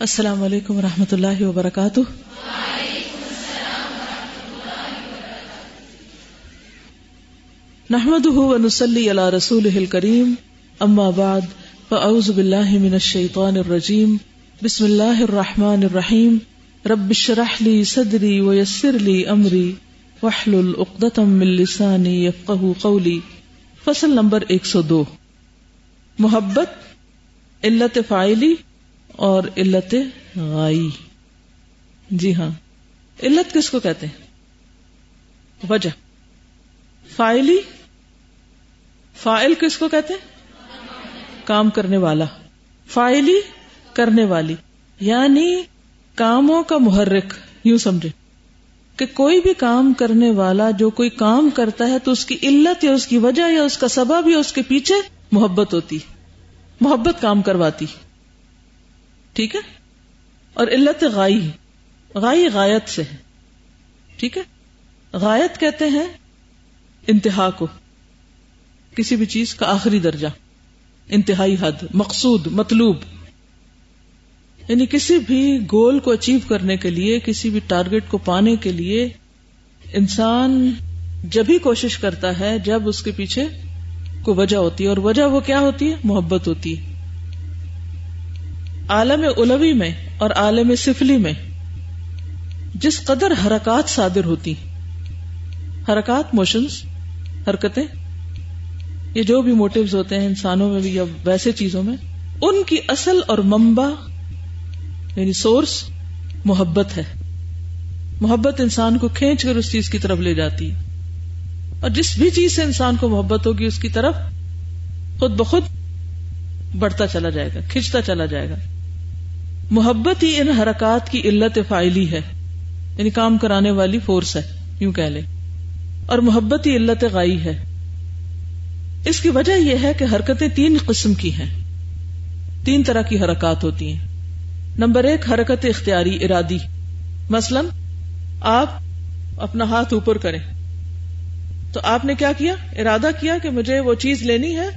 السلام علیکم و رحمۃ اللہ وبرکاتہ۔ نحمد ونسلی علی رسول کریم اما بعد، فاعوذ باللہ من الشیطان الرجیم۔ بسم اللہ الرحمن الرحیم۔ رب اشرح لی صدری ویسر لی امری۔ واحلل عقدۃ من لسانی یفقهوا قولی۔ فصل نمبر 102 محبت، علت فاعلی۔ اور علت غائی۔ جی ہاں۔ علت کس کو کہتے ہیں؟ وجہ۔ فائلی؟ فائل کس کو کہتے ہیں؟ کام کرنے والا۔ فائلی کرنے والی۔ یعنی کاموں کا محرک، یوں سمجھے کہ کوئی بھی کام کرنے والا جو کوئی کام کرتا ہے تو اس کی علت یا اس کی وجہ یا اس کا سبب یا اس کے پیچھے محبت ہوتی۔ محبت کام کرواتی۔ ٹھیک ہے؟ اور علت غائی غائی غایت سے ہے۔ ٹھیک ہے؟ غایت کہتے ہیں انتہا کو، کسی بھی چیز کا آخری درجہ، انتہائی حد، مقصود، مطلوب۔ یعنی کسی بھی گول کو اچیو کرنے کے لیے، کسی بھی ٹارگیٹ کو پانے کے لیے انسان جب ہی کوشش کرتا ہے، جب اس کے پیچھے کو وجہ ہوتی ہے، اور وجہ وہ کیا ہوتی ہے؟ محبت ہوتی ہے۔ عالم اولوی میں اور عالم سفلی میں جس قدر حرکات صادر ہوتی حرکات موشنز حرکتیں، یہ جو بھی موٹیوز ہوتے ہیں انسانوں میں بھی یا ویسے چیزوں میں، ان کی اصل اور منبع یعنی سورس محبت ہے۔ محبت انسان کو کھینچ کر اس چیز کی طرف لے جاتی ہے۔ اور جس بھی چیز سے انسان کو محبت ہوگی، اس کی طرف خود بخود بڑھتا چلا جائے گا کھینچتا چلا جائے گا۔ محبت ہی ان حرکات کی علت فائلی ہے یعنی کام کرانے والی فورس ہے، یوں کہہ لیں۔ اور محبت ہی علت غائی ہے۔ اس کی وجہ یہ ہے کہ حرکتیں تین قسم کی ہیں۔ تین طرح کی حرکات ہوتی ہیں۔ نمبر ایک، حرکت اختیاری، ارادی۔ مثلا، آپ اپنا ہاتھ اوپر کریں۔ تو آپ نے کیا کیا؟ ارادہ کیا کہ مجھے وہ چیز لینی ہے،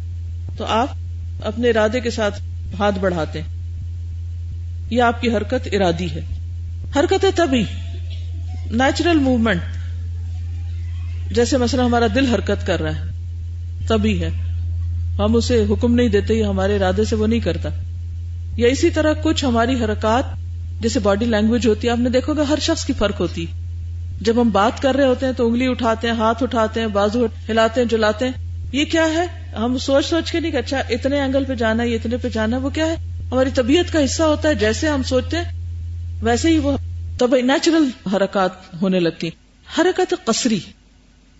تو آپ اپنے ارادے کے ساتھ ہاتھ بڑھاتے۔ ہیں یہ آپ کی حرکت ارادی ہے۔ حرکت تبھی۔ نیچرل موومنٹ جیسے مثلا ہمارا دل حرکت کر رہا ہے۔ تبھی ہے۔ ہم اسے حکم نہیں دیتے یا ہمارے ارادے سے وہ نہیں کرتا۔ یا اسی طرح کچھ ہماری حرکات، جیسے باڈی لینگویج ہوتی ہے، آپ نے دیکھو گا ہر شخص کی فرق ہوتی۔ جب ہم بات کر رہے ہوتے ہیں تو انگلی اٹھاتے ہیں، ہاتھ اٹھاتے ہیں، بازو ہلاتے ہیں، جلاتے ہیں۔ یہ کیا ہے؟ ہم سوچ سوچ کے نہیں کہ اچھا اتنے اینگل پہ جانا ہے اتنے پہ جانا ہے، وہ کیا ہے؟ ہماری طبیعت کا حصہ ہوتا ہے، جیسے ہم سوچتے ہیں، ویسے ہی وہ تب نیچرل حرکات ہونے لگتی حرکت قصری۔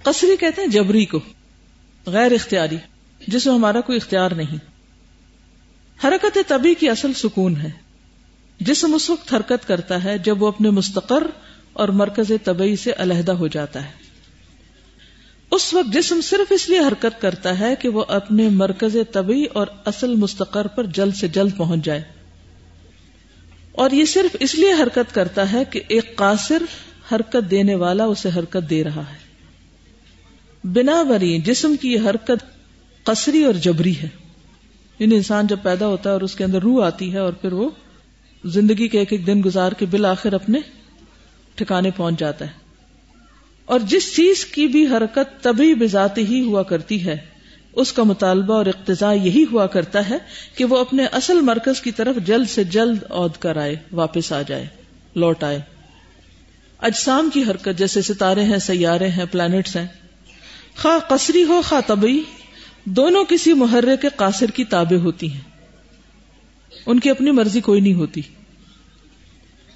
قصری کہتے ہیں جبری کو، غیر اختیاری جس میں ہمارا کوئی اختیار نہیں۔ حرکت طبی کی اصل سکون ہے۔ جسم اس وقت حرکت کرتا ہے جب وہ اپنے مستقر اور مرکز طبی سے علیحدہ ہو جاتا ہے۔ اس وقت جسم صرف اس لیے حرکت کرتا ہے کہ وہ اپنے مرکز طبی اور اصل مستقر پر جلد سے جلد پہنچ جائے۔ اور یہ صرف اس لیے حرکت کرتا ہے کہ ایک قاصر حرکت دینے والا اسے حرکت دے رہا ہے۔ بنا بری جسم کی یہ حرکت قصری اور جبری ہے۔ یعنی انسان جب پیدا ہوتا ہے اور اس کے اندر روح آتی ہے اور پھر وہ زندگی کے ایک ایک دن گزار کے بالآخر اپنے ٹھکانے پہنچ جاتا ہے۔ اور جس چیز کی بھی حرکت تبھی بذات ہی ہوا کرتی ہے، اس کا مطالبہ اور اقتضاء یہی ہوا کرتا ہے کہ وہ اپنے اصل مرکز کی طرف جلد سے جلد عود کر آئے، واپس آ جائے، لوٹ آئے۔ اجسام کی حرکت جیسے ستارے ہیں، سیارے ہیں پلانٹس ہیں۔ خواہ قصری ہو، خواہ طبی، دونوں کسی محرے کے قاصر کی تابع ہوتی ہیں۔ ان کی اپنی مرضی کوئی نہیں ہوتی۔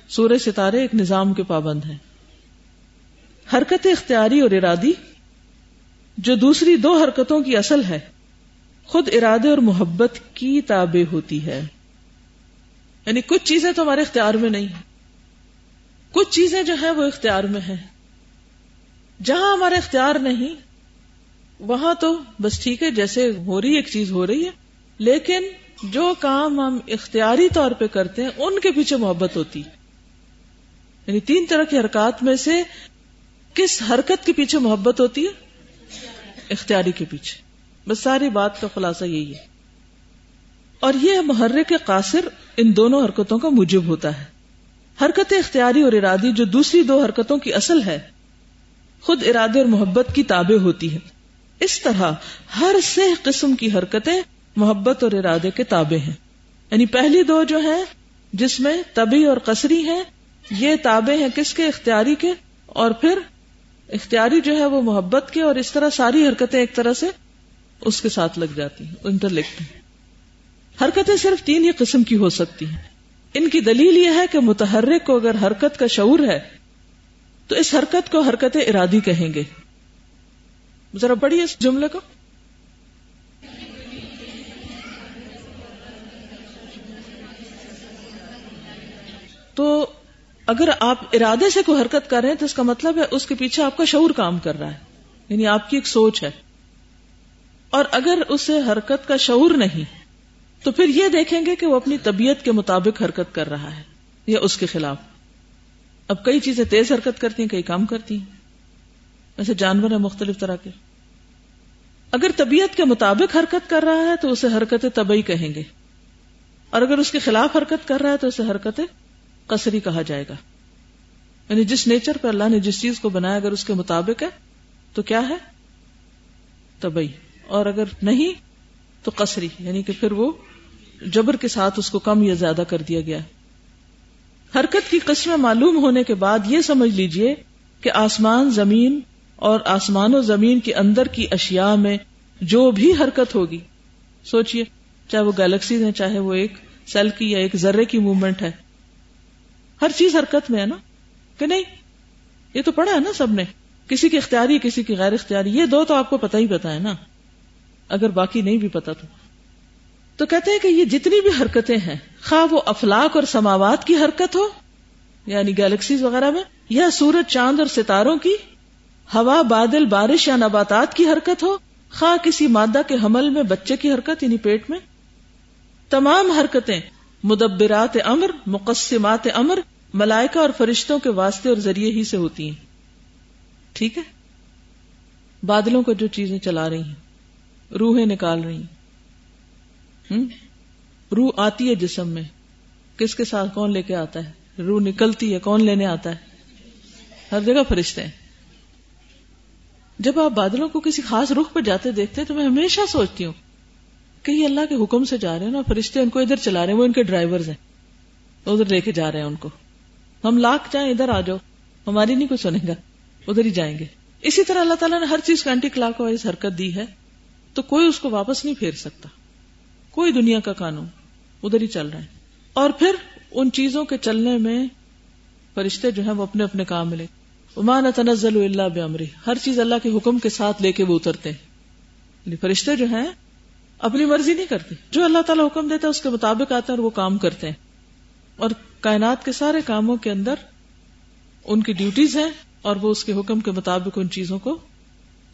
سورج ستارے ایک نظام کے پابند ہیں۔ حرکت اختیاری اور ارادی جو دوسری دو حرکتوں کی اصل ہے، خود ارادے اور محبت کی تابع ہوتی ہے۔ یعنی کچھ چیزیں تو ہمارے اختیار میں نہیں کچھ چیزیں جو ہیں وہ اختیار میں ہیں۔ جہاں ہمارا اختیار نہیں، وہاں تو بس ٹھیک ہے، جیسے ہو رہی ایک چیز ہو رہی ہے۔ لیکن جو کام ہم اختیاری طور پہ کرتے ہیں، ان کے پیچھے محبت ہوتی۔ یعنی تین طرح کی حرکات میں سے کس حرکت کے پیچھے محبت ہوتی ہے؟ اختیاری کے پیچھے۔ بس ساری بات کا خلاصہ یہی ہے۔ اور یہ محرک قاصر ان دونوں حرکتوں کا موجب ہوتا ہے۔ حرکت اختیاری اور ارادی جو دوسری دو حرکتوں کی اصل ہے، خود ارادے اور محبت کی تابع ہوتی ہے۔ اس طرح ہر سے قسم کی حرکتیں محبت اور ارادے کے تابع ہیں۔ یعنی پہلی دو جو ہیں، جس میں طبی اور قصری ہیں، یہ تابع ہیں کس کے؟ اختیاری کے۔ اور پھر اختیاری جو ہے وہ محبت کے اور اس طرح ساری حرکتیں ایک طرح سے اس کے ساتھ لگ جاتی ہیں انٹر لکھتی ہیں۔ حرکتیں صرف تین ہی قسم کی ہو سکتی ہیں۔ ان کی دلیل یہ ہے کہ متحرک کو اگر حرکت کا شعور ہے، تو اس حرکت کو حرکت ارادی کہیں گے۔ ذرا پڑھیے اس جملے کو۔ تو اگر آپ ارادے سے کوئی حرکت کر رہے ہیں تو اس کا مطلب ہے اس کے پیچھے آپ کا شعور کام کر رہا ہے۔ یعنی آپ کی ایک سوچ ہے۔ اور اگر اسے حرکت کا شعور نہیں، تو پھر یہ دیکھیں گے کہ وہ اپنی طبیعت کے مطابق حرکت کر رہا ہے یا اس کے خلاف۔ اب کئی چیزیں تیز حرکت کرتی ہیں، کئی کام کرتی ہیں۔ ایسے جانور ہیں مختلف طرح کے۔ اگر طبیعت کے مطابق حرکت کر رہا ہے تو اسے حرکت طبی کہیں گے۔ اور اگر اس کے خلاف حرکت کر رہا ہے تو اسے حرکت قصری کہا جائے گا۔ یعنی جس نیچر پر اللہ نے جس چیز کو بنایا اگر اس کے مطابق ہے، تو کیا ہے؟ طبی اور اگر نہیں، تو قصری۔ یعنی کہ پھر وہ جبر کے ساتھ اس کو کم یا زیادہ کر دیا گیا۔ حرکت کی قسمیں معلوم ہونے کے بعد یہ سمجھ لیجیے کہ آسمان، زمین اور آسمان و زمین کے اندر کی اشیاء میں جو بھی حرکت ہوگی، سوچئے چاہے وہ گیلیکسیز ہیں، چاہے وہ ایک سیل کی یا ایک ذرے کی موومنٹ ہے ہر چیز حرکت میں ہے نا؟ کہ نہیں؟ یہ تو پڑھا ہے نا سب نے۔ کسی کی اختیاری، کسی کی غیر اختیاری، یہ دو تو آپ کو پتہ ہی پتا ہے نا۔ اگر باقی نہیں بھی پتا تو۔ تو کہتے ہیں کہ یہ جتنی بھی حرکتیں ہیں، خواہ وہ افلاق اور سماوات کی حرکت ہو یعنی گیلیکسیز وغیرہ میں، یا سورج، چاند اور ستاروں کی، ہوا، بادل، بارش یا نباتات کی حرکت ہو، خواہ کسی مادہ کے حمل میں، بچے کی حرکت یعنی پیٹ میں، تمام حرکتیں مدبرات امر، مقسمات امر ملائکہ اور فرشتوں کے واسطے اور ذریعے ہی سے ہوتی ہیں۔ ٹھیک ہے؟ بادلوں کو جو چیزیں چلا رہی ہیں، روحیں نکال رہی ہیں۔ روح آتی ہے جسم میں۔ کس کے ساتھ کون لے کے آتا ہے؟ روح نکلتی ہے، کون لینے آتا ہے؟ ہر جگہ فرشتے ہیں۔ جب آپ بادلوں کو کسی خاص رخ پہ جاتے دیکھتے تو میں ہمیشہ سوچتی ہوں کہ یہ اللہ کے حکم سے جا رہے ہیں نا فرشتے ان کو ادھر چلا رہے ہیں، وہ ان کے ڈرائیور ہیں۔ ادھر لے کے جا رہے ہیں ان کو۔ ہم لاکھ جائیں، ادھر آ جاؤ۔ ہماری نہیں کوئی سنے گا، ادھر ہی جائیں گے۔ اسی طرح اللہ تعالیٰ نے ہر چیز کو اینٹی کلاک وائز حرکت دی ہے، تو کوئی اس کو واپس نہیں پھیر سکتا۔ کوئی دنیا کا قانون، ادھر ہی چل رہے ہیں اور پھر ان چیزوں کے چلنے میں فرشتے جو ہیں، وہ اپنے اپنے کام ملے امان تنزل اللہ بمری ہر چیز اللہ کے حکم کے ساتھ لے کے وہ اترتے ہیں۔ یعنی فرشتے جو ہیں اپنی مرضی نہیں کرتے جو اللہ تعالیٰ حکم دیتا ہے، اس کے مطابق آتا ہے اور وہ کام کرتے ہیں۔ اور کائنات کے سارے کاموں کے اندر ان کی ڈیوٹیز ہیں اور وہ اس کے حکم کے مطابق ان چیزوں کو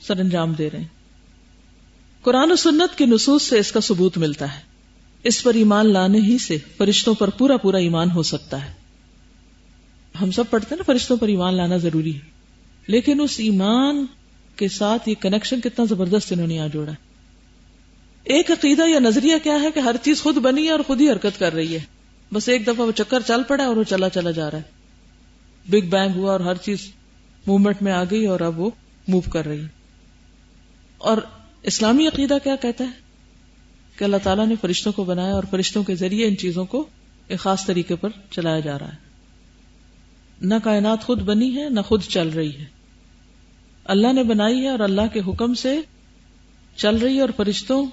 سر انجام دے رہے ہیں۔ قرآن و سنت کی نصوص سے اس کا ثبوت ملتا ہے۔ اس پر ایمان لانے ہی سے فرشتوں پر پورا پورا ایمان ہو سکتا ہے۔ ہم سب پڑھتے ہیں نا، فرشتوں پر ایمان لانا ضروری ہے۔ لیکن اس ایمان کے ساتھ یہ کنیکشن کتنا زبردست انہوں نے یہاں جوڑا ہے۔ ایک عقیدہ یا نظریہ کیا ہے کہ ہر چیز خود بنی ہے اور خود ہی حرکت کر رہی ہے؟ بس ایک دفعہ وہ چکر چل پڑا اور وہ چلا چلا جا رہا ہے۔ بگ بینگ ہوا اور ہر چیز موومنٹ میں آ گئی اور اب وہ موو کر رہی ہے۔ اور اسلامی عقیدہ کیا کہتا ہے؟ کہ اللہ تعالیٰ نے فرشتوں کو بنایا اور فرشتوں کے ذریعے ان چیزوں کو ایک خاص طریقے پر چلایا جا رہا ہے۔ نہ کائنات خود بنی ہے، نہ خود چل رہی ہے۔ اللہ نے بنائی ہے اور اللہ کے حکم سے چل رہی ہے اور فرشتوں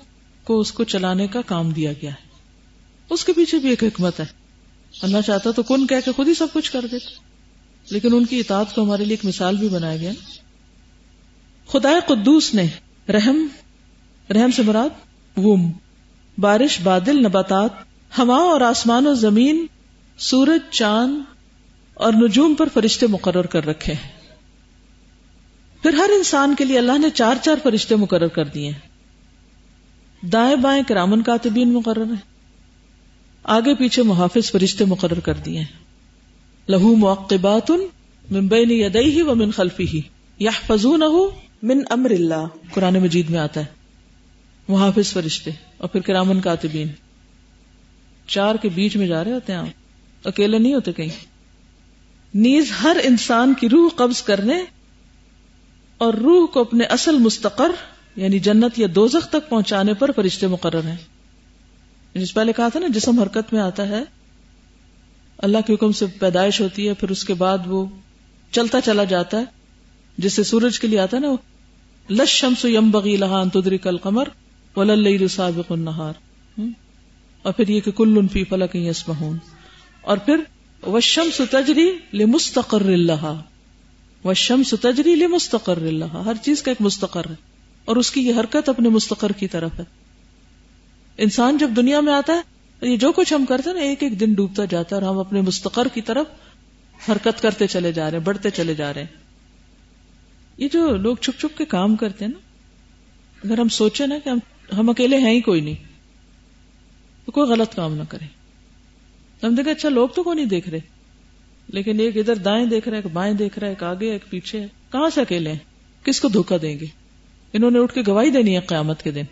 کو اس کو چلانے کا کام دیا گیا ہے۔ اس کے پیچھے بھی ایک حکمت ہے۔ اللہ چاہتا تو کن کہہ کے خود ہی سب کچھ کر دیتا۔ لیکن ان کی اطاعت کو ہمارے لیے ایک مثال بھی بنایا گیا۔ خدا قدوس نے رحم رحم سے مراد وم، بارش، بادل، نباتات، ہوا اور آسمان و زمین، سورج، چاند اور نجوم پر فرشتے مقرر کر رکھے ہیں۔ پھر ہر انسان کے لیے اللہ نے چار چار فرشتے مقرر کر دیے ہیں۔ دائیں بائیں کرامن کاتبین مقرر ہیں۔ آگے پیچھے محافظ فرشتے مقرر کر دیے ہیں۔ لہو موقبات من بین یدئی و من خلفی ہی یا فضون من امر اللہ۔ قرآن مجید میں آتا ہے۔ محافظ فرشتے اور پھر کرامن کاتبین۔ چار کے بیچ میں جا رہے ہوتے ہیں آپ۔ اکیلے نہیں ہوتے کہیں۔ نیز ہر انسان کی روح قبض کرنے اور روح کو اپنے اصل مستقر یعنی جنت یا دوزخ تک پہنچانے پر فرشتے مقرر ہیں۔ یعنی جس پہلے کہا تھا نا، جسم حرکت میں آتا ہے۔ اللہ کے حکم سے پیدائش ہوتی ہے، پھر اس کے بعد وہ چلتا چلا جاتا ہے۔ جس سے سورج کے لیے آتا ہے نا لش شمس یم بغی لہان تدری کل قمر ول سابق النہار اور پھر یہ کہ کل فی فلک یسمہون اور پھر وشمس تجری لمستقر اللہ وشمس تجری لمستقر اللہ ہر چیز کا ایک مستقر ہے۔ اور اس کی یہ حرکت اپنے مستقر کی طرف ہے۔ انسان جب دنیا میں آتا ہے، یہ جو کچھ ہم کرتے ہیں نا، ایک ایک دن ڈوبتا جاتا ہے اور ہم اپنے مستقر کی طرف حرکت کرتے چلے جا رہے ہیں، بڑھتے چلے جا رہے ہیں۔ یہ جو لوگ چھپ چھپ کے کام کرتے ہیں نا، اگر ہم سوچے نا کہ ہم ہم اکیلے ہیں ہی کوئی نہیں، تو کوئی غلط کام نہ کرے ہم دیکھے اچھا لوگ تو کو نہیں دیکھ رہے، لیکن ایک ادھر دائیں دیکھ رہا ہے ایک بائیں دیکھ رہا ہے ایک آگے، ایک پیچھے، کہاں سے اکیلے ہیں؟ کس کو دھوکا دیں گے؟ انہوں نے اٹھ کے گواہی دینی ہے قیامت کے دن۔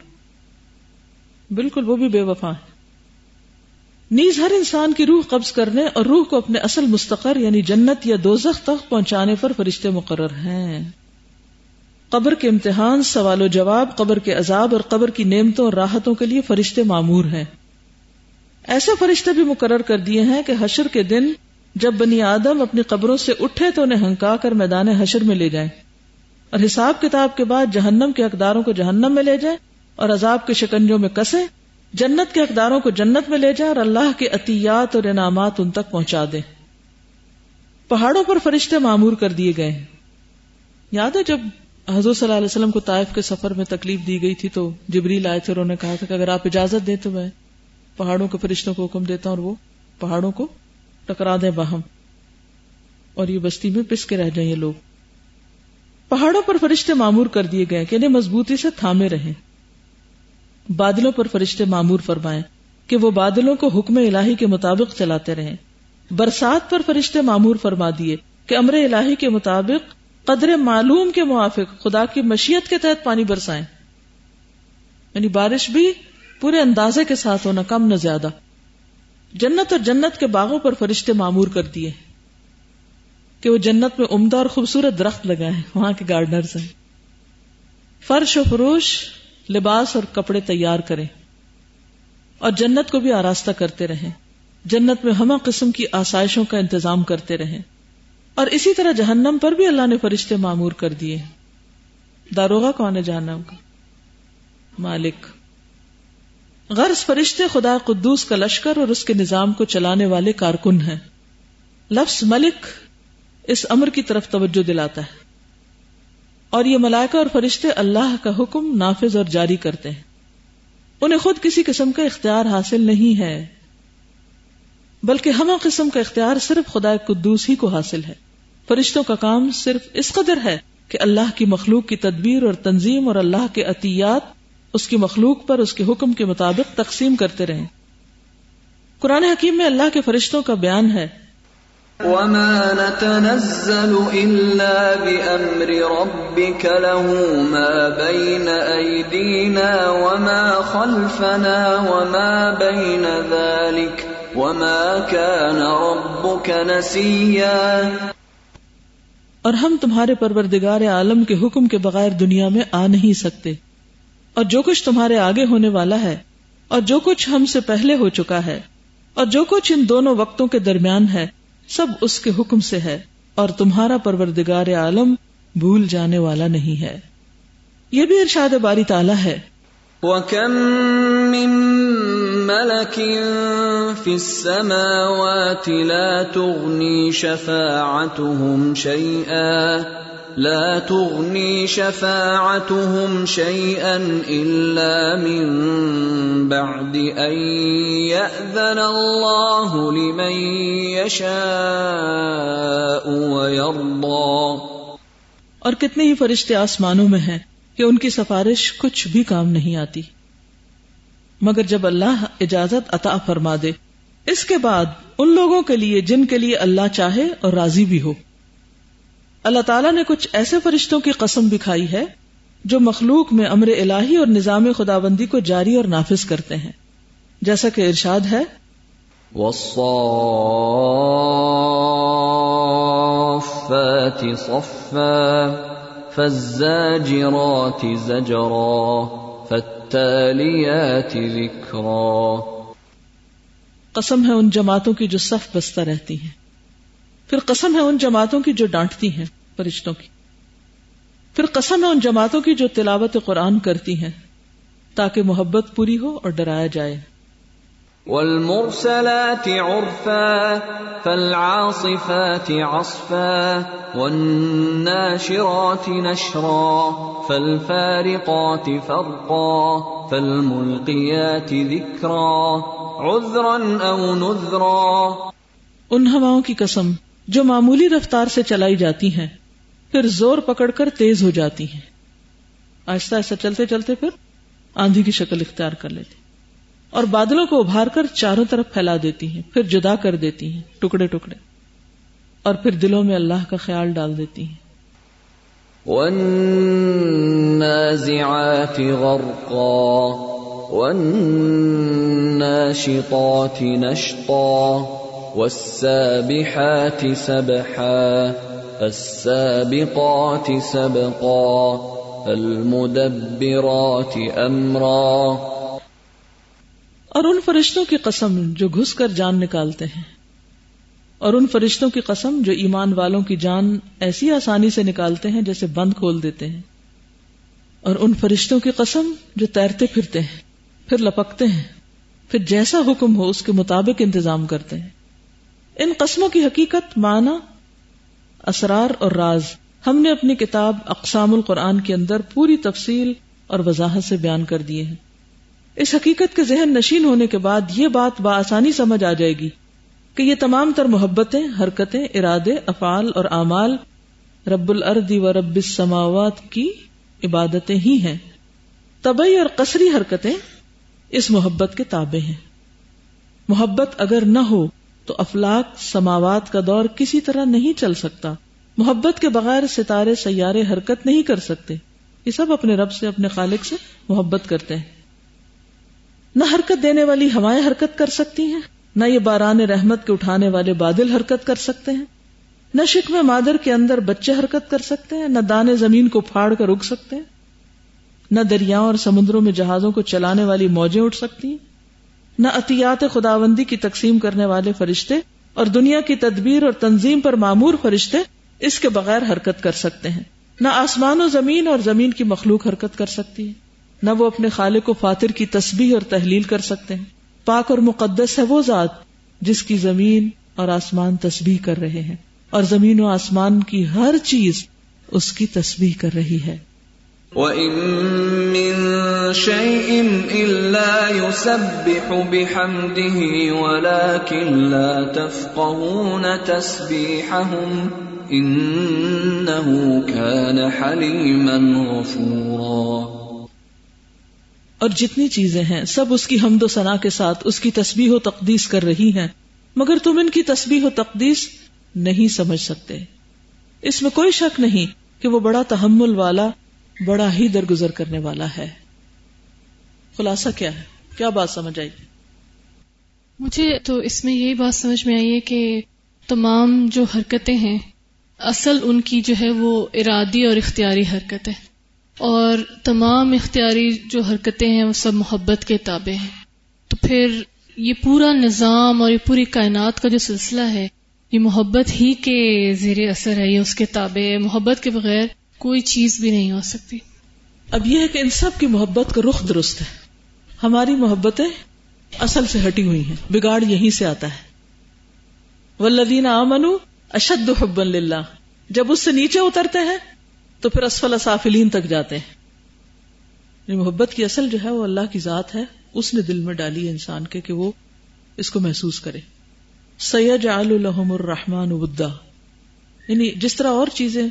بالکل وہ بھی بے وفا ہے نیز ہر انسان کی روح قبض کرنے اور روح کو اپنے اصل مستقر یعنی جنت یا دوزخ تک پہنچانے پر فرشتے مقرر ہیں۔ قبر کے امتحان، سوال و جواب، قبر کے عذاب اور قبر کی نعمتوں اور راحتوں کے لیے فرشتے معمور ہیں۔ ایسے فرشتے بھی مقرر کر دیے ہیں کہ حشر کے دن جب بنی آدم اپنی قبروں سے اٹھے تو انہیں ہنکا کر میدان حشر میں لے جائیں۔ اور حساب کتاب کے بعد جہنم کے اقداروں کو جہنم میں لے جائیں اور عذاب کے شکنجوں میں کسے، جنت کے اقداروں کو جنت میں لے جائیں اور اللہ کے عطیات اور انعامات ان تک پہنچا دیں پہاڑوں پر فرشتے معمور کر دیے گئے ہیں۔ یاد ہے جب حضور صلی اللہ علیہ وسلم کو طائف کے سفر میں تکلیف دی گئی تھی تو جبریل آئے تھے انہوں نے کہا تھا کہ اگر آپ اجازت دیں تو میں پہاڑوں کے فرشتوں کو حکم دیتا ہوں اور وہ پہاڑوں کو ٹکرا دیں باہم۔ اور یہ بستی میں پس کے رہ جائیں یہ لوگ۔ پہاڑوں پر فرشتے معمور کر دیے گئے کہ انہیں مضبوطی سے تھامے رہیں۔ بادلوں پر فرشتے معمور فرمائیں کہ وہ بادلوں کو حکم الہی کے مطابق چلاتے رہیں۔ برسات پر فرشتے معمور فرما دیے کہ امر الہی کے مطابق قدر معلوم کے موافق خدا کی مشیت کے تحت پانی برسائیں۔ یعنی بارش بھی پورے اندازے کے ساتھ ہونا کم نہ زیادہ۔ جنت اور جنت کے باغوں پر فرشتے معمور کر دیے۔ کہ وہ جنت میں عمدہ اور خوبصورت درخت لگائے وہاں کے گارڈنرز ہیں۔ فرش و فروش، لباس اور کپڑے تیار کریں۔ اور جنت کو بھی آراستہ کرتے رہیں۔ جنت میں ہمہ قسم کی آسائشوں کا انتظام کرتے رہیں۔ اور اسی طرح جہنم پر بھی اللہ نے فرشتے معمور کر دیے داروغہ کون ہے جہنم کا؟ مالک۔ غرض فرشتے خدا قدوس کا لشکر اور اس کے نظام کو چلانے والے کارکن ہیں۔ لفظ ملک اس امر کی طرف توجہ دلاتا ہے۔ اور یہ ملائکہ اور فرشتے اللہ کا حکم نافذ اور جاری کرتے ہیں۔ انہیں خود کسی قسم کا اختیار حاصل نہیں ہے۔ بلکہ ہمہ قسم کا اختیار صرف خدا قدوس ہی کو حاصل ہے۔ فرشتوں کا کام صرف اس قدر ہے کہ اللہ کی مخلوق کی تدبیر اور تنظیم اور اللہ کے عطیات اس کی مخلوق پر اس کے حکم کے مطابق تقسیم کرتے رہیں۔ قرآن حکیم میں اللہ کے فرشتوں کا بیان ہے۔ وما نتنزل إلا بأمر ربك له ما بين أيدينا وما خلفنا وما بين ذلك وما كان ربك نسيا اور ہم تمہارے پروردگار عالم کے حکم کے بغیر دنیا میں آ نہیں سکتے۔ اور جو کچھ تمہارے آگے ہونے والا ہے، اور جو کچھ ہم سے پہلے ہو چکا ہے، اور جو کچھ ان دونوں وقتوں کے درمیان ہے سب اس کے حکم سے ہے اور تمہارا پروردگار عالم بھول جانے والا نہیں ہے۔ یہ بھی ارشاد باری تعالی ہے۔ وَكَم مِّن مَلَكٍ فِي السَّمَاوَاتِ لَا تُغْنِي شَفَاعَتُهُمْ شَيْئًا لا تغني شفاعتهم شيئا الا من بعد ان ياذن الله لمن يشاء ويرضى. اور کتنے ہی فرشتے آسمانوں میں ہیں کہ ان کی سفارش کچھ بھی کام نہیں آتی۔ مگر جب اللہ اجازت عطا فرما دے، اس کے بعد ان لوگوں کے لیے جن کے لیے اللہ چاہے اور راضی بھی ہو۔ اللہ تعالیٰ نے کچھ ایسے فرشتوں کی قسم بھی کھائی ہے جو مخلوق میں امر الہی اور نظام خدا بندی کو جاری اور نافذ کرتے ہیں۔ جیسا کہ ارشاد ہے والصافات صفا فالزاجرات زجرا فالتاليات ذكرا قسم ہے ان جماعتوں کی جو صف بستہ رہتی ہیں۔ پھر قسم ہے ان جماعتوں کی جو ڈانٹتی ہیں فرشتوں کی۔ پھر قسم ہے ان جماعتوں کی جو تلاوت قرآن کرتی ہیں تاکہ محبت پوری ہو اور ڈرایا جائے۔ والمرسلات عرفا فالعاصفات عصفا والناشرات نشرا فالفارقات فرقا فالملقيات ذكرا عذرا او نذرا۔ ان ہواؤں کی قسم جو معمولی رفتار سے چلائی جاتی ہیں، پھر زور پکڑ کر تیز ہو جاتی ہیں۔ آہستہ آہستہ چلتے چلتے پھر آندھی کی شکل اختیار کر لیتی۔ اور بادلوں کو ابھار کر چاروں طرف پھیلا دیتی ہیں، پھر جدا کر دیتی ہیں، ٹکڑے ٹکڑے۔ اور پھر دلوں میں اللہ کا خیال ڈال دیتی ہیں۔ والنازعات غرقا، والناشطات نشطا۔ والسابحات سبحا فالسابقات سبقا فالمدبرات امرا اور ان فرشتوں کی قسم جو گھس کر جان نکالتے ہیں۔ اور ان فرشتوں کی قسم جو ایمان والوں کی جان ایسی آسانی سے نکالتے ہیں جیسے بند کھول دیتے ہیں۔ اور ان فرشتوں کی قسم جو تیرتے پھرتے ہیں، پھر لپکتے ہیں، پھر جیسا حکم ہو اس کے مطابق انتظام کرتے ہیں۔ ان قسموں کی حقیقت معنی، اسرار اور راز۔ ہم نے اپنی کتاب اقسام القرآن کے اندر پوری تفصیل اور وضاحت سے بیان کر دیے ہیں۔ اس حقیقت کے ذہن نشین ہونے کے بعد یہ بات بآسانی سمجھ آ جائے گی کہ یہ تمام تر محبتیں، حرکتیں، ارادے، افعال اور اعمال رب الردی و رب السماوات کی عبادتیں ہی ہیں۔ طبی اور قصری حرکتیں اس محبت کے تابع ہیں۔ محبت اگر نہ ہو تو افلاق سماوات کا دور کسی طرح نہیں چل سکتا۔ محبت کے بغیر ستارے سیارے حرکت نہیں کر سکتے۔ یہ سب اپنے رب سے، اپنے خالق سے محبت کرتے ہیں۔ نہ حرکت دینے والی ہوائیں حرکت کر سکتی ہیں، نہ یہ باران رحمت کے اٹھانے والے بادل حرکت کر سکتے ہیں۔ نہ شکم مادر کے اندر بچے حرکت کر سکتے ہیں، نہ دانے زمین کو پھاڑ کر اگ سکتے ہیں۔ نہ دریاؤں اور سمندروں میں جہازوں کو چلانے والی موجیں اٹھ سکتی ہیں۔ نہ عطیات خداوندی کی تقسیم کرنے والے فرشتے اور دنیا کی تدبیر اور تنظیم پر معمور فرشتے اس کے بغیر حرکت کر سکتے ہیں۔ نہ آسمان و زمین اور زمین کی مخلوق حرکت کر سکتی ہے۔ نہ وہ اپنے خالق و فاتر کی تسبیح اور تحلیل کر سکتے ہیں۔ پاک اور مقدس ہے وہ ذات جس کی زمین اور آسمان تسبیح کر رہے ہیں اور زمین و آسمان کی ہر چیز اس کی تسبیح کر رہی ہے۔ وَإِن مِّن شَيْءٍ إِلَّا يُسَبِّحُ بِحَمْدِهِ وَلَكِن لَّا تَفْقَهُونَ تَسْبِيحَهُمْ إِنَّهُ كَانَ حَلِيمًا غَفُورًا۔ اور جتنی چیزیں ہیں، سب اس کی حمد و ثنا کے ساتھ اس کی تسبیح و تقدیس کر رہی ہیں، مگر تم ان کی تسبیح و تقدیس نہیں سمجھ سکتے۔ اس میں کوئی شک نہیں کہ وہ بڑا تحمل والا بڑا ہی درگزر کرنے والا ہے۔ خلاصہ کیا ہے؟ کیا بات سمجھ آئی؟ مجھے تو اس میں یہی بات سمجھ میں آئی ہے کہ تمام جو حرکتیں ہیں، اصل ان کی جو ہے وہ ارادی اور اختیاری حرکت ہے۔ اور تمام اختیاری جو حرکتیں ہیں، وہ سب محبت کے تابع ہیں۔ تو پھر یہ پورا نظام اور یہ پوری کائنات کا جو سلسلہ ہے، یہ محبت ہی کے زیر اثر ہے، یہ اس کے تابع ہے۔ محبت کے بغیر کوئی چیز بھی نہیں ہو سکتی۔ اب یہ ہے کہ ان سب کی محبت کا رخ درست ہے۔ ہماری محبتیں اصل سے ہٹی ہوئی ہیں، بگاڑ یہیں سے آتا ہے۔ ولدین آمنو اشد حب اللہ جب اس سے نیچے اترتے ہیں، تو پھر اسفل اسافلین تک جاتے ہیں۔ یعنی محبت کی اصل جو ہے، وہ اللہ کی ذات ہے۔ اس نے دل میں ڈالی ہے انسان کے کہ وہ اس کو محسوس کرے۔ سید الحم الرحمان ودا۔ یعنی جس طرح اور چیزیں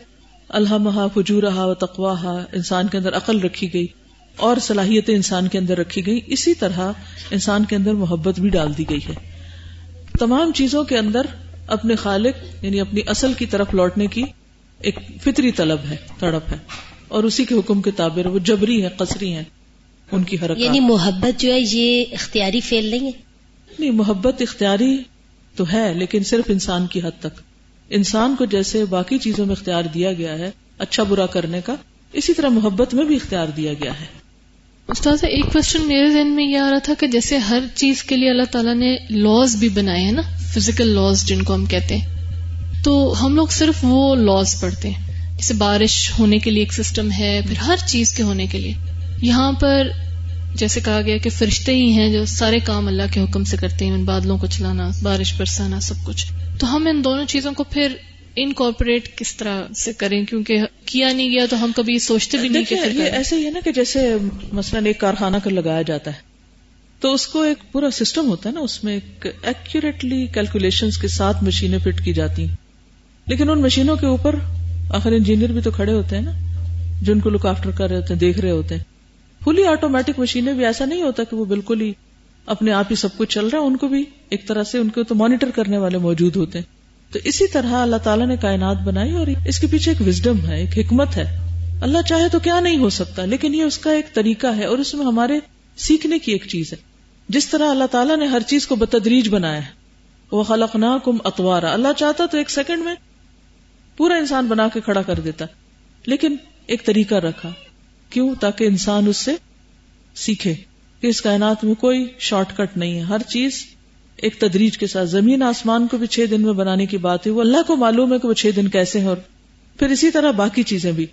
الحمہ فجورہ و تقواہ انسان کے اندر عقل رکھی گئی اور صلاحیتیں انسان کے اندر رکھی گئی اسی طرح انسان کے اندر محبت بھی ڈال دی گئی ہے۔ تمام چیزوں کے اندر اپنے خالق یعنی اپنی اصل کی طرف لوٹنے کی ایک فطری طلب ہے تڑپ ہے۔ اور اسی کے حکم کے تعبیر وہ جبری ہے قصری ہیں ان کی حرکت یعنی محبت جو ہے یہ اختیاری فیل نہیں ہے؟ نہیں محبت اختیاری تو ہے لیکن صرف انسان کی حد تک۔ انسان کو جیسے باقی چیزوں میں اختیار دیا گیا ہے اچھا برا کرنے کا، اسی طرح محبت میں بھی اختیار دیا گیا ہے۔ استاد ایک کوشچن میرے ذہن میں یہ آ رہا تھا کہ جیسے ہر چیز کے لیے اللہ تعالیٰ نے لاز بھی بنائے ہیں نا فزیکل لاز جن کو ہم کہتے ہیں۔ تو ہم لوگ صرف وہ لاز پڑھتے ہیں۔ جیسے بارش ہونے کے لیے ایک سسٹم ہے، پھر ہر چیز کے ہونے کے لیے۔ یہاں پر جیسے کہا گیا کہ فرشتے ہی ہیں جو سارے کام اللہ کے حکم سے کرتے ہیں ان بادلوں کو چلانا بارش برسانا سب کچھ۔ تو ہم ان دونوں چیزوں کو پھر انکارپوریٹ کس طرح سے کریں؟ کیونکہ کیا نہیں گیا تو ہم کبھی سوچتے بھی نہیں کہ یہ ایسے ہی ہے نا کہ جیسے مثلاً ایک کارخانہ کر لگایا جاتا ہے تو اس کو ایک پورا سسٹم ہوتا ہے نا اس میں ایک ایکوریٹلی کیلکولیشن کے ساتھ مشینیں فٹ کی جاتی ہیں۔ لیکن ان مشینوں کے اوپر آخر انجینئر بھی تو کھڑے ہوتے ہیں نا جو ان کو لک آفٹر کر رہے ہوتے ہیں دیکھ رہے ہوتے ہیں۔ فلی آٹومیٹک مشینیں بھی ایسا نہیں ہوتا کہ وہ بالکل ہی اپنے آپ ہی سب کچھ چل رہا ہے، ان کو بھی ایک طرح سے ان کو تو مانیٹر کرنے والے موجود ہوتے ہیں۔ تو اسی طرح اللہ تعالیٰ نے کائنات بنائی اور اس کے پیچھے ایک وزڈم ہے، ایک حکمت ہے۔ اللہ چاہے تو کیا نہیں ہو سکتا، لیکن یہ اس کا ایک طریقہ ہے اور اس میں ہمارے سیکھنے کی ایک چیز ہے۔ جس طرح اللہ تعالیٰ نے ہر چیز کو بتدریج بنایا ہے۔ وہ خلق نہ کم اتوارا اللہ چاہتا تو ایک سیکنڈ میں پورا انسان بنا کے کھڑا کر دیتا، لیکن ایک طریقہ رکھا۔ کیوں تاکہ انسان اس سے سیکھے کہ اس کائنات میں کوئی شارٹ کٹ نہیں ہے۔ ہر چیز ایک تدریج کے ساتھ۔ زمین آسمان کو بھی چھ دن میں بنانے کی بات ہے وہ اللہ کو معلوم ہے کہ وہ چھ دن کیسے ہیں اور پھر اسی طرح باقی چیزیں بھی۔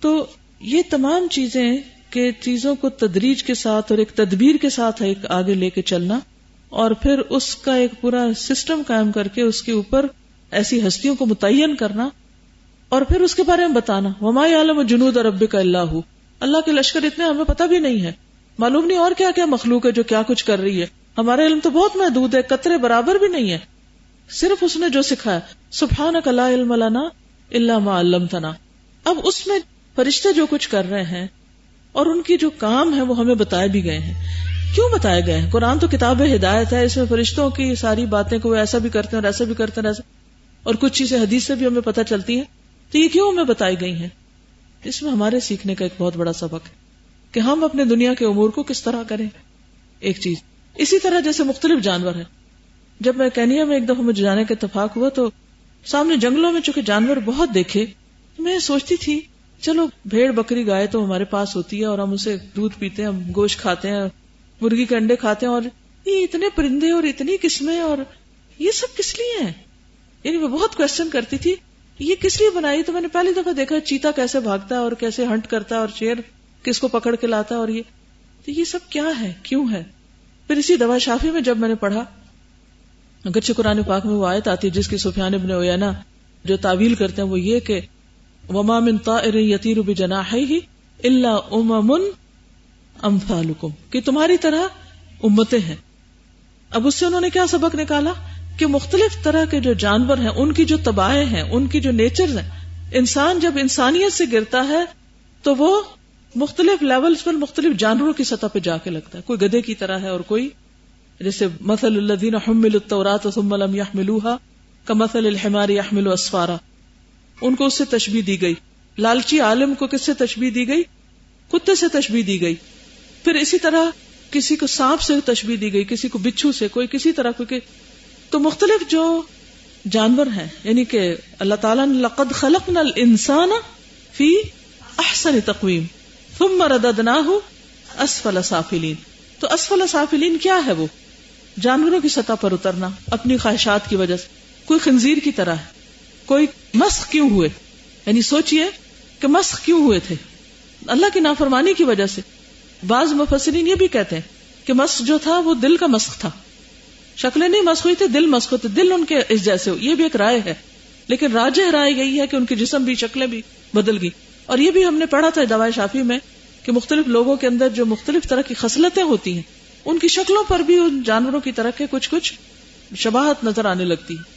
تو یہ تمام چیزیں کہ چیزوں کو تدریج کے ساتھ اور ایک تدبیر کے ساتھ ایک آگے لے کے چلنا اور پھر اس کا ایک پورا سسٹم قائم کر کے اس کے اوپر ایسی ہستیوں کو متعین کرنا اور پھر اس کے بارے میں بتانا۔ وما عالم جنود رب کا اللہ ہو اللہ کے لشکر اتنے ہمیں پتہ بھی نہیں ہے معلوم نہیں اور کیا کیا مخلوق ہے جو کیا کچھ کر رہی ہے۔ ہمارا علم تو بہت محدود ہے، قطرے برابر بھی نہیں ہے صرف اس نے جو سکھایا سبحان کا علم لنا اللہ ما علم تنا اب اس میں فرشتے جو کچھ کر رہے ہیں اور ان کی جو کام ہے وہ ہمیں بتائے بھی گئے ہیں۔ کیوں بتائے گئے ہیں؟ قرآن تو کتاب ہدایت ہے، اس میں فرشتوں کی ساری باتیں کو وہ ایسا بھی کرتے ہیں اور ایسا بھی کرتے ہیں، ایسا۔ اور کچھ چیزیں حدیث سے بھی ہمیں پتہ چلتی ہیں۔ تو یہ کیوں ہمیں بتائی گئی ہیں؟ اس میں ہمارے سیکھنے کا ایک بہت بڑا سبق ہے کہ ہم اپنے دنیا کے امور کو کس طرح کریں۔ ایک چیز۔ اسی طرح جیسے مختلف جانور ہیں۔ جب میں کینیا میں ایک دفعہ مجھے جانے کا اتفاق ہوا تو سامنے جنگلوں میں چونکہ جانور بہت دیکھے، میں سوچتی تھی، چلو بھیڑ بکری گائے تو ہمارے پاس ہوتی ہے اور ہم اسے دودھ پیتے ہیں، ہم گوشت کھاتے ہیں، مرغی کے انڈے کھاتے ہیں اور یہ اتنے پرندے اور اتنی قسمیں اور یہ سب کس لیے ہیں؟ یعنی میں بہت کوشچن کرتی تھی یہ کس لیے بنائی؟ تو میں نے پہلی دفعہ دیکھا چیتا کیسے بھاگتا ہے اور کیسے ہنٹ کرتا ہے اور شیر کس کو پکڑ کے لاتا ہے اور یہ تو یہ سب کیا ہے؟ کیوں ہے؟ پھر اسی دوا شافی میں جب میں نے پڑھا، اگرچہ قرآن پاک میں وہ آیت آتی ہے جس کی سفیان ابن اوینا جو تعویل کرتے ہیں وہ یہ کہ وما من طائر یتیر بجناحیہ الا امم امثالکم کہ تمہاری طرح امتیں ہیں۔ اب اس سے انہوں نے کیا سبق نکالا؟ کہ مختلف طرح کے جو جانور ہیں، ان کی جو تباہیں ہیں، ان کی جو نیچر ہیں، انسان جب انسانیت سے گرتا ہے تو وہ مختلف لیولز پر مختلف جانوروں کی سطح پہ جا کے لگتا ہے۔ کوئی گدے کی طرح ہے اور کوئی، جیسے مثل الذین حملوا التوراۃ ثم لم يحملوها كمثل الحمار يحمل اسفارا۔ ان کو اس سے تشبیہ دی گئی۔ لالچی عالم کو کس سے تشبیہ دی گئی؟ کتے سے تشبیہ دی گئی۔ پھر اسی طرح کسی کو سانپ سے تشبیہ دی گئی، کسی کو بچھو سے، کوئی کسی طرح کوئی تو مختلف جو جانور ہیں یعنی کہ اللہ تعالیٰ نے لقد خلقنا الانسان فی احسن تقویم، ثم رددناہ اسفل سافلین۔ تو اسفل سافلین کیا ہے وہ؟ جانوروں کی سطح پر اترنا، اپنی خواہشات کی وجہ سے۔ کوئی خنزیر کی طرح ہے، کوئی مسخ کیوں ہوئے؟ یعنی سوچئے کہ مسخ کیوں ہوئے تھے۔ اللہ کی نافرمانی کی وجہ سے۔ بعض مفسرین یہ بھی کہتے ہیں کہ مسخ جو تھا، وہ دل کا مسخ تھا۔ شکلیں نہیں مسخ ہوئی تھی، دل مسخ ہوتے دل ان کے اس جیسے ہو، یہ بھی ایک رائے ہے۔ لیکن راجہ رائے یہی ہے کہ ان کی جسم بھی، شکلیں بھی بدل گئی اور یہ بھی ہم نے پڑھا تھا دوائی شافی میں کہ مختلف لوگوں کے اندر جو مختلف طرح کی خصلتیں ہوتی ہیں، ان کی شکلوں پر بھی ان جانوروں کی طرح کے کچھ کچھ شباہت نظر آنے لگتی۔ ہے